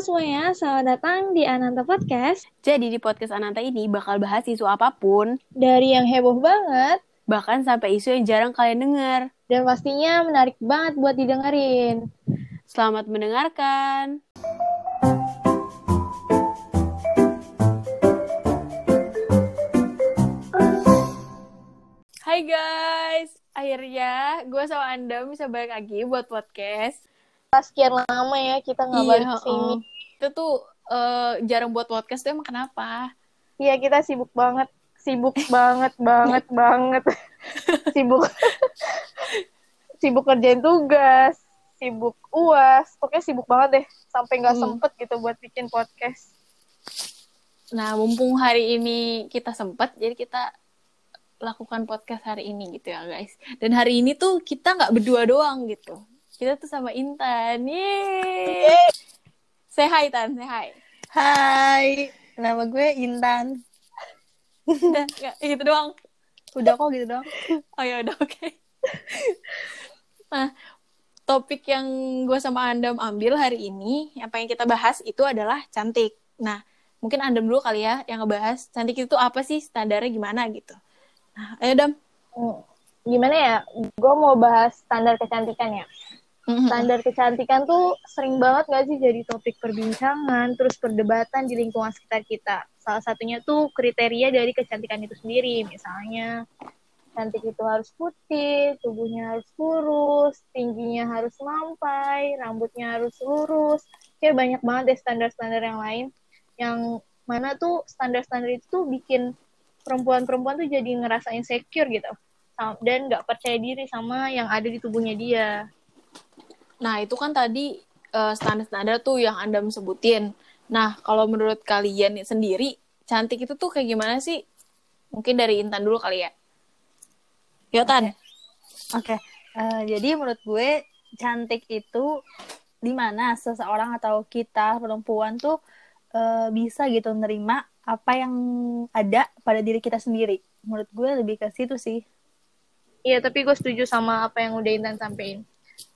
semuanya, selamat datang di Ananta Podcast. Jadi di podcast Ananta ini bakal bahas isu apa pun, Dari yang heboh banget, bahkan sampai isu yang jarang kalian dengar. dan pastinya menarik banget buat didengerin. Selamat mendengarkan. Hai guys, akhirnya gue sama Anda bisa balik lagi buat podcast. Pas sekian lama ya kita nggak balik ke sini. oh. Itu tuh eh, jarang buat podcast tuh emang kenapa? Iya kita sibuk banget, sibuk banget, banget, banget. sibuk, sibuk kerjain tugas, sibuk uas, pokoknya sibuk banget deh. Sampai nggak Hmm. sempet gitu buat bikin podcast. Nah, mumpung hari ini kita sempat, jadi kita lakukan podcast hari ini gitu ya guys. Dan hari ini tuh kita nggak berdua doang gitu. Kita tuh sama Intan. Yeay. Say hi Tan, say hi. Hai, nama gue Intan. Udah, nggak, gitu doang. Udah kok gitu dong. Oh ya udah oke. Nah, topik yang gue sama Andam ambil hari ini, yang pengen kita bahas itu adalah cantik. Nah, mungkin Andam dulu kali ya yang ngebahas cantik itu apa sih, standarnya gimana gitu. Nah, ayo Dam. Hmm. Gimana ya? Gue mau bahas standar kecantikan ya. Mhm. standar kecantikan tuh sering banget gak sih jadi topik perbincangan, terus perdebatan di lingkungan sekitar kita. Salah satunya tuh kriteria dari kecantikan itu sendiri. Misalnya, cantik itu harus putih, tubuhnya harus kurus, tingginya harus mampai, rambutnya harus lurus. Kayak banyak banget deh standar-standar yang lain. Yang mana tuh standar-standar itu tuh bikin perempuan-perempuan tuh jadi ngerasa insecure gitu. Dan gak percaya diri sama yang ada di tubuhnya dia. Nah, itu kan tadi eh, standar-standar tuh yang Anda sebutin. Nah, kalau menurut kalian sendiri, cantik itu tuh kayak gimana sih? Mungkin dari Intan dulu kali ya. Yo, Tan. Oke, eh, jadi menurut gue cantik itu di mana seseorang atau kita perempuan tuh eh, bisa gitu nerima apa yang ada pada diri kita sendiri. Menurut gue lebih ke situ sih. Iya, tapi gue setuju sama apa yang udah Intan sampein.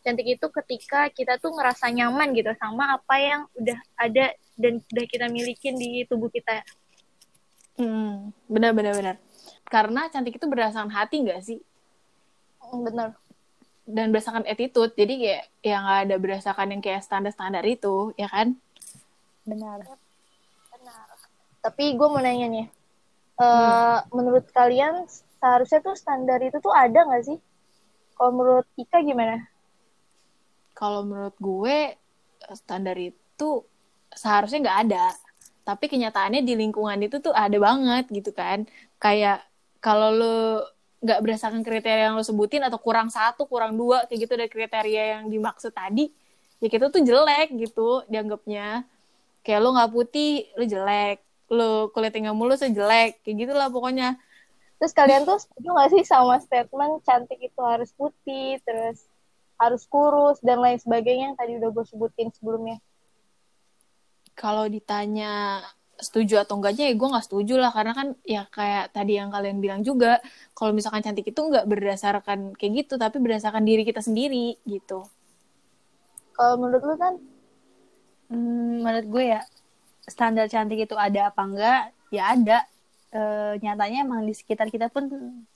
Cantik itu ketika kita tuh ngerasa nyaman gitu sama apa yang udah ada dan udah kita milikin di tubuh kita. Hmm, benar benar benar. Karena cantik itu berdasarkan hati nggak sih? Hmm, Bener. Dan berdasarkan attitude. Jadi kayak yang nggak ada berdasarkan yang kayak standar-standar itu, ya kan? Benar. Tapi gue mau nanya nih, eh, menurut kalian seharusnya tuh standar itu tuh ada nggak sih? Kalau menurut Ika gimana? Kalau menurut gue standar itu seharusnya nggak ada. Tapi kenyataannya di lingkungan itu tuh ada banget gitu kan. Kayak kalau lo nggak berdasarkan kriteria yang lo sebutin atau kurang satu, kurang dua kayak gitu dari kriteria yang dimaksud tadi, ya kita tuh jelek gitu dianggapnya. Kayak lo nggak putih, lo jelek. Lo kulitnya nggak mulus, lo jelek. Kayak gitulah pokoknya. Terus kalian tuh setuju nggak sih sama statement cantik itu harus putih, terus harus kurus dan lain sebagainya yang tadi udah gue sebutin sebelumnya? kalau ditanya setuju atau enggaknya ya gue nggak setuju lah karena kan ya kayak tadi yang kalian bilang juga kalau misalkan cantik itu nggak berdasarkan kayak gitu tapi berdasarkan diri kita sendiri gitu Kalau menurut lu kan? Hmm, menurut gue ya standar cantik itu ada apa enggak? Ya ada. Eh, nyatanya emang di sekitar kita pun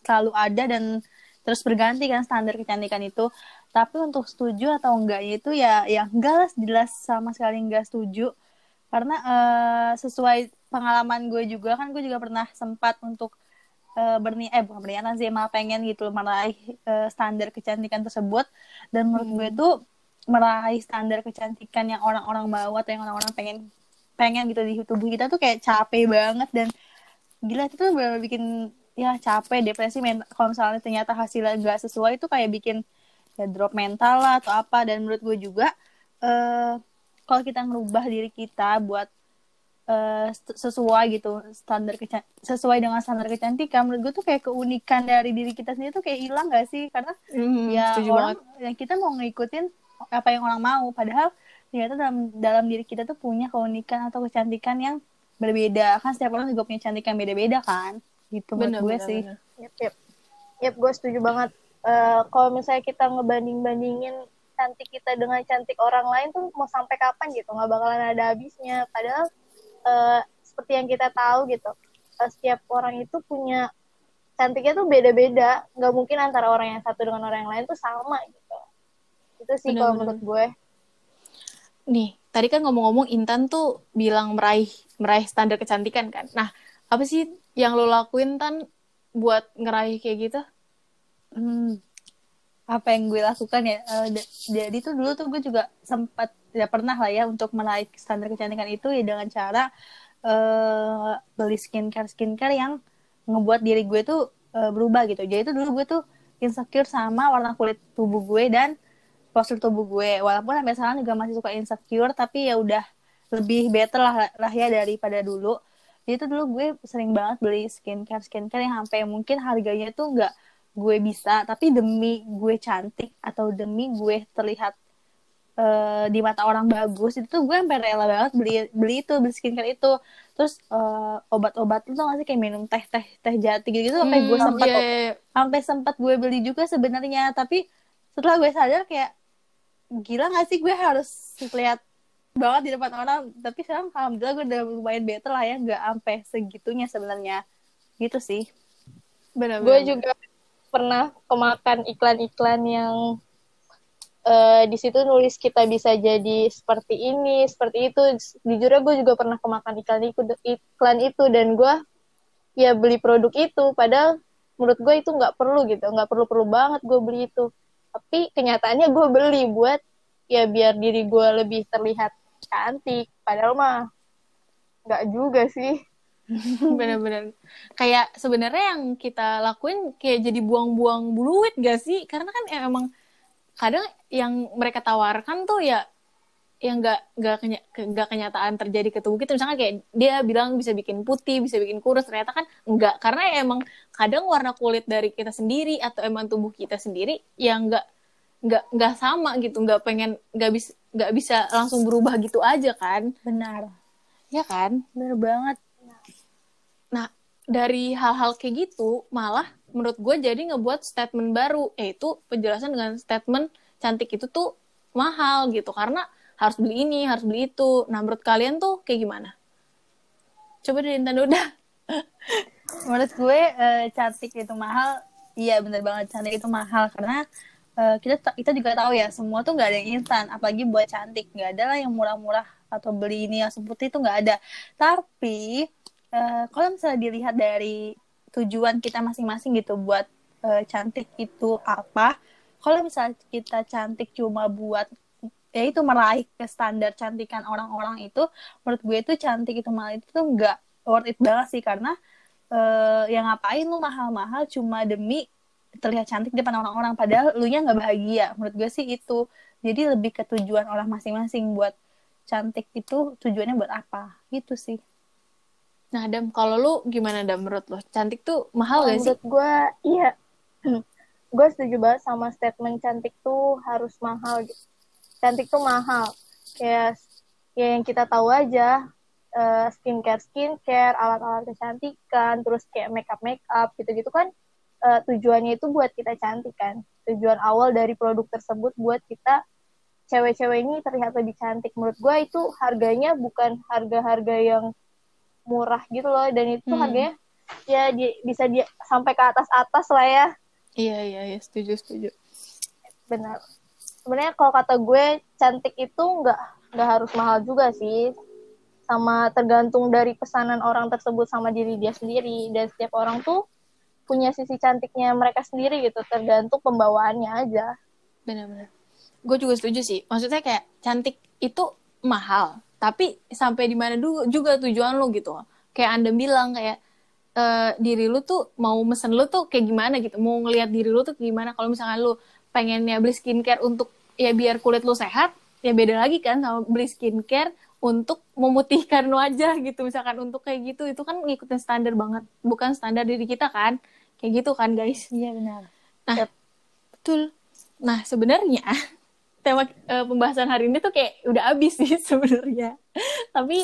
selalu ada dan terus berganti kan standar kecantikan itu. Tapi untuk setuju atau enggaknya itu ya ya enggak lah jelas sama sekali enggak setuju. Karena eh, sesuai pengalaman gue juga kan gue juga pernah sempat untuk eh, berniat eh bukan berniat sih malah pengen gitu meraih eh, standar kecantikan tersebut dan menurut gue tuh meraih standar kecantikan yang orang-orang bawa atau yang orang-orang pengen pengen gitu di tubuh kita tuh kayak capek banget dan gila itu tuh benar bikin ya capek depresi kalau misalnya ternyata hasilnya gak sesuai itu kayak bikin ya drop mental lah atau apa. Dan menurut gue juga eh kalau kita ngerubah diri kita buat eh, sesuai gitu standar sesuai dengan standar kecantikan menurut gue tuh kayak keunikan dari diri kita sendiri tuh kayak hilang gak sih? Karena ya setuju orang banget. ya kita mau ngikutin apa yang orang mau. Padahal ternyata dalam dalam diri kita tuh punya keunikan atau kecantikan yang berbeda. Kan setiap orang juga punya cantik yang beda-beda kan gitu menurut bener, gue bener, sih. bener. Yep, yep. Yep, gue setuju banget. Eh, kalau misalnya kita ngebanding-bandingin cantik kita dengan cantik orang lain tuh mau sampai kapan gitu? Nggak bakalan ada habisnya. Padahal uh, seperti yang kita tahu gitu uh, setiap orang itu punya cantiknya tuh beda-beda. Nggak mungkin antara orang yang satu dengan orang yang lain tuh sama gitu. Itu sih kalau menurut gue. Nih tadi kan ngomong-ngomong Intan tuh bilang meraih meraih standar kecantikan kan. Nah apa sih yang lo lakuin tan buat ngeraih kayak gitu? Hmm, apa yang gue lakukan ya? Uh, jadi tuh dulu tuh gue juga sempat tidak pernah lah ya untuk meraih standar kecantikan itu ya dengan cara uh, beli skincare skincare yang ngebuat diri gue tuh uh, berubah gitu. Jadi itu dulu gue tuh insecure sama warna kulit tubuh gue dan postur tubuh gue. Walaupun sampai sekarang juga masih suka insecure tapi ya udah lebih better lah, lah ya daripada dulu jadi itu dulu gue sering banget beli skincare skincare yang sampai mungkin harganya tuh nggak gue bisa tapi demi gue cantik atau demi gue terlihat uh, di mata orang bagus itu tuh gue sampai rela banget beli beli itu beli skincare itu terus uh, obat-obat itu nggak sih kayak minum teh teh teh jati gitu gitu sampai hmm, gue sempat yeah. Iya. sampai sempat gue beli juga sebenarnya tapi setelah gue sadar kayak gila gak sih gue harus lihat banget di depan orang. Tapi sekarang alhamdulillah gue udah lumayan better lah ya. Nggak sampai segitunya sebenarnya. Gitu sih. Benar gue juga pernah kemakan iklan-iklan yang uh, di situ nulis kita bisa jadi seperti ini seperti itu. Jujur gue juga pernah kemakan iklan itu iklan itu. Dan gue ya beli produk itu. Padahal menurut gue itu nggak perlu gitu. Nggak perlu perlu banget gue beli itu. Tapi kenyataannya gue beli buat ya biar diri gue lebih terlihat cantik. Padahal mah nggak juga sih. Bener-bener. Kayak sebenarnya yang kita lakuin kayak jadi buang-buang buluit gak sih? Karena kan ya emang kadang yang mereka tawarkan tuh ya yang nggak nggak kenya, gak kenyataan terjadi ke tubuh kita. Misalnya kayak dia bilang bisa bikin putih bisa bikin kurus ternyata kan enggak karena ya emang kadang warna kulit dari kita sendiri atau emang tubuh kita sendiri yang nggak nggak nggak sama gitu. Nggak pengen nggak bisa nggak bisa langsung berubah gitu aja kan? Benar. Ya kan? Benar banget. Nah dari hal-hal kayak gitu malah menurut gue jadi ngebuat statement baru yaitu penjelasan dengan statement cantik itu tuh mahal gitu. Karena harus beli ini harus beli itu. Nah menurut kalian tuh kayak gimana? Coba dari Intan udah. Menurut gue uh, cantik itu mahal. Iya bener banget. Cantik itu mahal. Karena uh, kita kita juga tahu ya semua tuh nggak ada yang instan apalagi buat cantik. Nggak ada lah yang murah-murah atau beli ini yang seperti itu nggak ada. Tapi uh, kalau misalnya dilihat dari tujuan kita masing-masing gitu buat uh, cantik itu apa kalau misalnya kita cantik cuma buat ya itu meraih ke standar cantikan orang-orang itu menurut gue itu cantik itu mahal itu tuh nggak worth it banget sih. Karena uh, yang ngapain lu mahal-mahal cuma demi terlihat cantik di depan orang-orang padahal lu nya nggak bahagia. Menurut gue sih itu. Jadi lebih ke tujuan orang masing-masing buat cantik itu tujuannya buat apa? Gitu sih. Nah Adam kalau lu gimana Adam menurut lo cantik tuh mahal gak sih? Menurut gue iya. Gue setuju banget sama statement cantik tuh harus mahal gitu cantik tuh mahal. Kayak ya yang kita tahu aja uh, skincare skincare alat-alat kecantikan terus kayak makeup makeup gitu-gitu kan uh, tujuannya itu buat kita cantik kan? Tujuan awal dari produk tersebut buat kita cewek-cewek ini terlihat lebih cantik. Menurut gue itu harganya bukan harga-harga yang murah gitu loh. Dan itu hmm. harganya ya di, bisa dia sampai ke atas atas lah ya. Iya iya iya. Setuju setuju. Benar. Sebenarnya kalau kata gue cantik itu nggak nggak harus mahal juga sih. Sama tergantung dari pesanan orang tersebut sama diri dia sendiri. Dan setiap orang tuh punya sisi cantiknya mereka sendiri gitu tergantung pembawaannya aja. Benar-benar gue juga setuju sih. Maksudnya kayak cantik itu mahal tapi sampai di mana dulu juga tujuan lu gitu. Kayak anda bilang kayak uh, diri lu tuh mau mesen lu tuh kayak gimana gitu. Mau ngelihat diri lu tuh gimana. Kalau misalkan lu pengennya beli skincare untuk ya biar kulit lu sehat ya beda lagi kan sama beli skincare untuk memutihkan wajah gitu. Misalkan untuk kayak gitu itu kan ngikutin standar banget. Bukan standar diri kita kan. Kayak gitu kan guys. Iya benar. Nah yep. betul. Nah sebenarnya tema uh, pembahasan hari ini tuh kayak udah habis sih sebenarnya. Tapi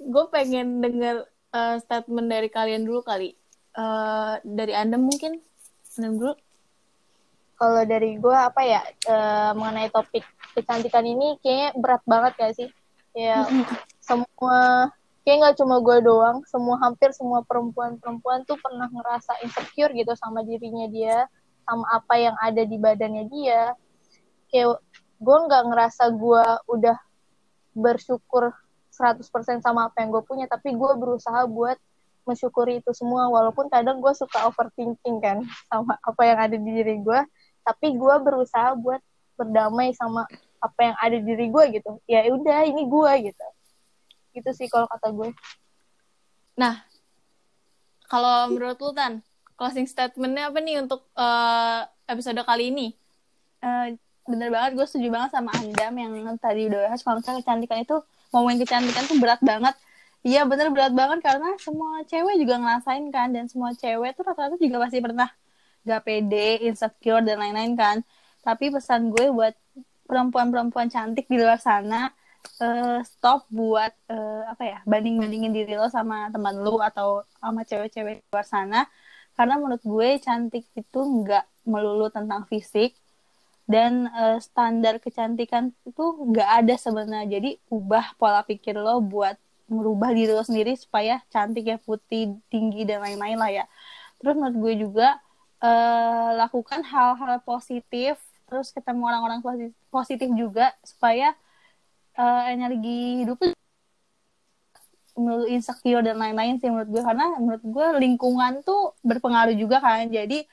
gue pengen denger uh, statement dari kalian dulu kali. Uh, dari anda mungkin? Anda dulu. Kalau dari gue apa ya uh, mengenai topik kecantikan ini kayaknya berat banget gak sih? Ya semua kayak nggak cuma gue doang, semua hampir semua perempuan-perempuan tuh pernah ngerasa insecure gitu sama dirinya dia, sama apa yang ada di badannya dia. Kayak gue nggak ngerasa gue udah bersyukur 100% sama apa yang gue punya, tapi gue berusaha buat mensyukuri itu semua, walaupun kadang gue suka overthinking kan sama apa yang ada di diri gue, tapi gue berusaha buat berdamai sama apa yang ada di diri gue gitu. Ya udah ini gue gitu. Gitu sih kalau kata gue. Nah kalau menurut lu tan closing statementnya apa nih untuk uh, episode kali ini? Uh, bener banget gue setuju banget sama Andam yang tadi udah bahas. Kalau misalnya kecantikan itu momen kecantikan tuh berat banget. Iya bener berat banget karena semua cewek juga ngerasain kan dan semua cewek tuh rata-rata juga pasti pernah gak pede, insecure dan lain-lain kan. Tapi pesan gue buat perempuan-perempuan cantik di luar sana uh, stop buat uh, apa ya banding-bandingin diri lo sama teman lo atau sama cewek-cewek di luar sana. Karena menurut gue cantik itu nggak melulu tentang fisik dan uh, standar kecantikan itu nggak ada sebenarnya. Jadi ubah pola pikir lo buat merubah diri lo sendiri supaya cantik ya putih tinggi dan lain-lain lah ya. Terus menurut gue juga uh, lakukan hal-hal positif terus ketemu orang-orang positif, juga supaya uh, energi hidup menurut insecure dan lain-lain sih menurut gue karena menurut gue lingkungan tuh berpengaruh juga kan jadi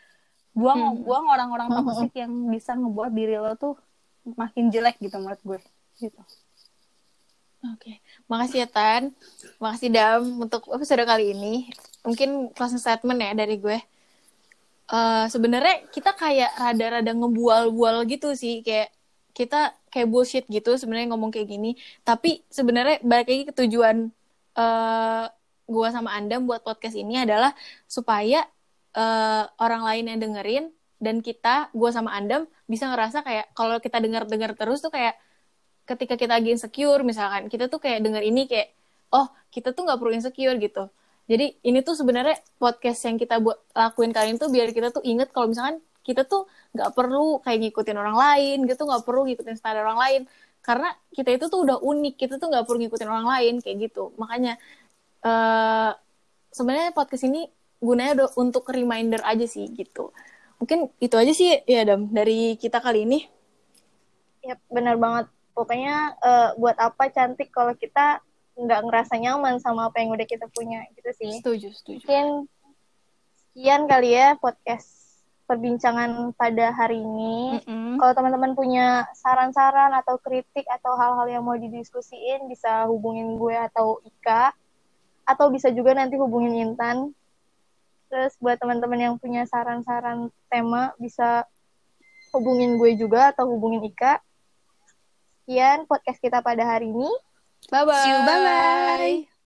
buang hmm. buang orang-orang hmm. toksik yang bisa ngebuat diri lo tuh makin jelek gitu menurut gue gitu. Oke, okay. makasih ya Tan, makasih Dam untuk episode kali ini. Mungkin closing statement ya dari gue uh, sebenarnya kita kayak rada-rada ngebual-bual gitu sih. Kayak kita kayak bullshit gitu sebenarnya ngomong kayak gini. Tapi sebenarnya balik lagi ke tujuan uh, gua sama anda buat podcast ini adalah supaya uh, orang lain yang dengerin dan kita gua sama anda bisa ngerasa kayak kalau kita dengar-dengar terus tuh kayak ketika kita lagi insecure misalkan kita tuh kayak denger ini kayak oh kita tuh nggak perlu insecure gitu jadi ini tuh sebenarnya podcast yang kita buat lakuin kali ini tuh biar kita tuh inget kalau misalkan kita tuh nggak perlu kayak ngikutin orang lain gitu nggak perlu ngikutin standar orang lain. Karena kita itu tuh udah unik kita tuh nggak perlu ngikutin orang lain kayak gitu. Makanya uh, sebenarnya podcast ini gunanya udah untuk reminder aja sih gitu. Mungkin itu aja sih ya dam dari kita kali ini. Ya benar banget. Pokoknya uh, buat apa cantik kalau kita nggak ngerasa nyaman sama apa yang udah kita punya gitu sih. Setuju, setuju. Mungkin sekian kali ya podcast perbincangan pada hari ini. Mm -hmm. Kalau teman-teman punya saran-saran atau kritik atau hal-hal yang mau didiskusiin bisa hubungin gue atau Ika atau bisa juga nanti hubungin Intan. Terus buat teman-teman yang punya saran-saran tema bisa hubungin gue juga atau hubungin Ika. Sekian podcast kita pada hari ini. Bye bye. See you. Bye bye.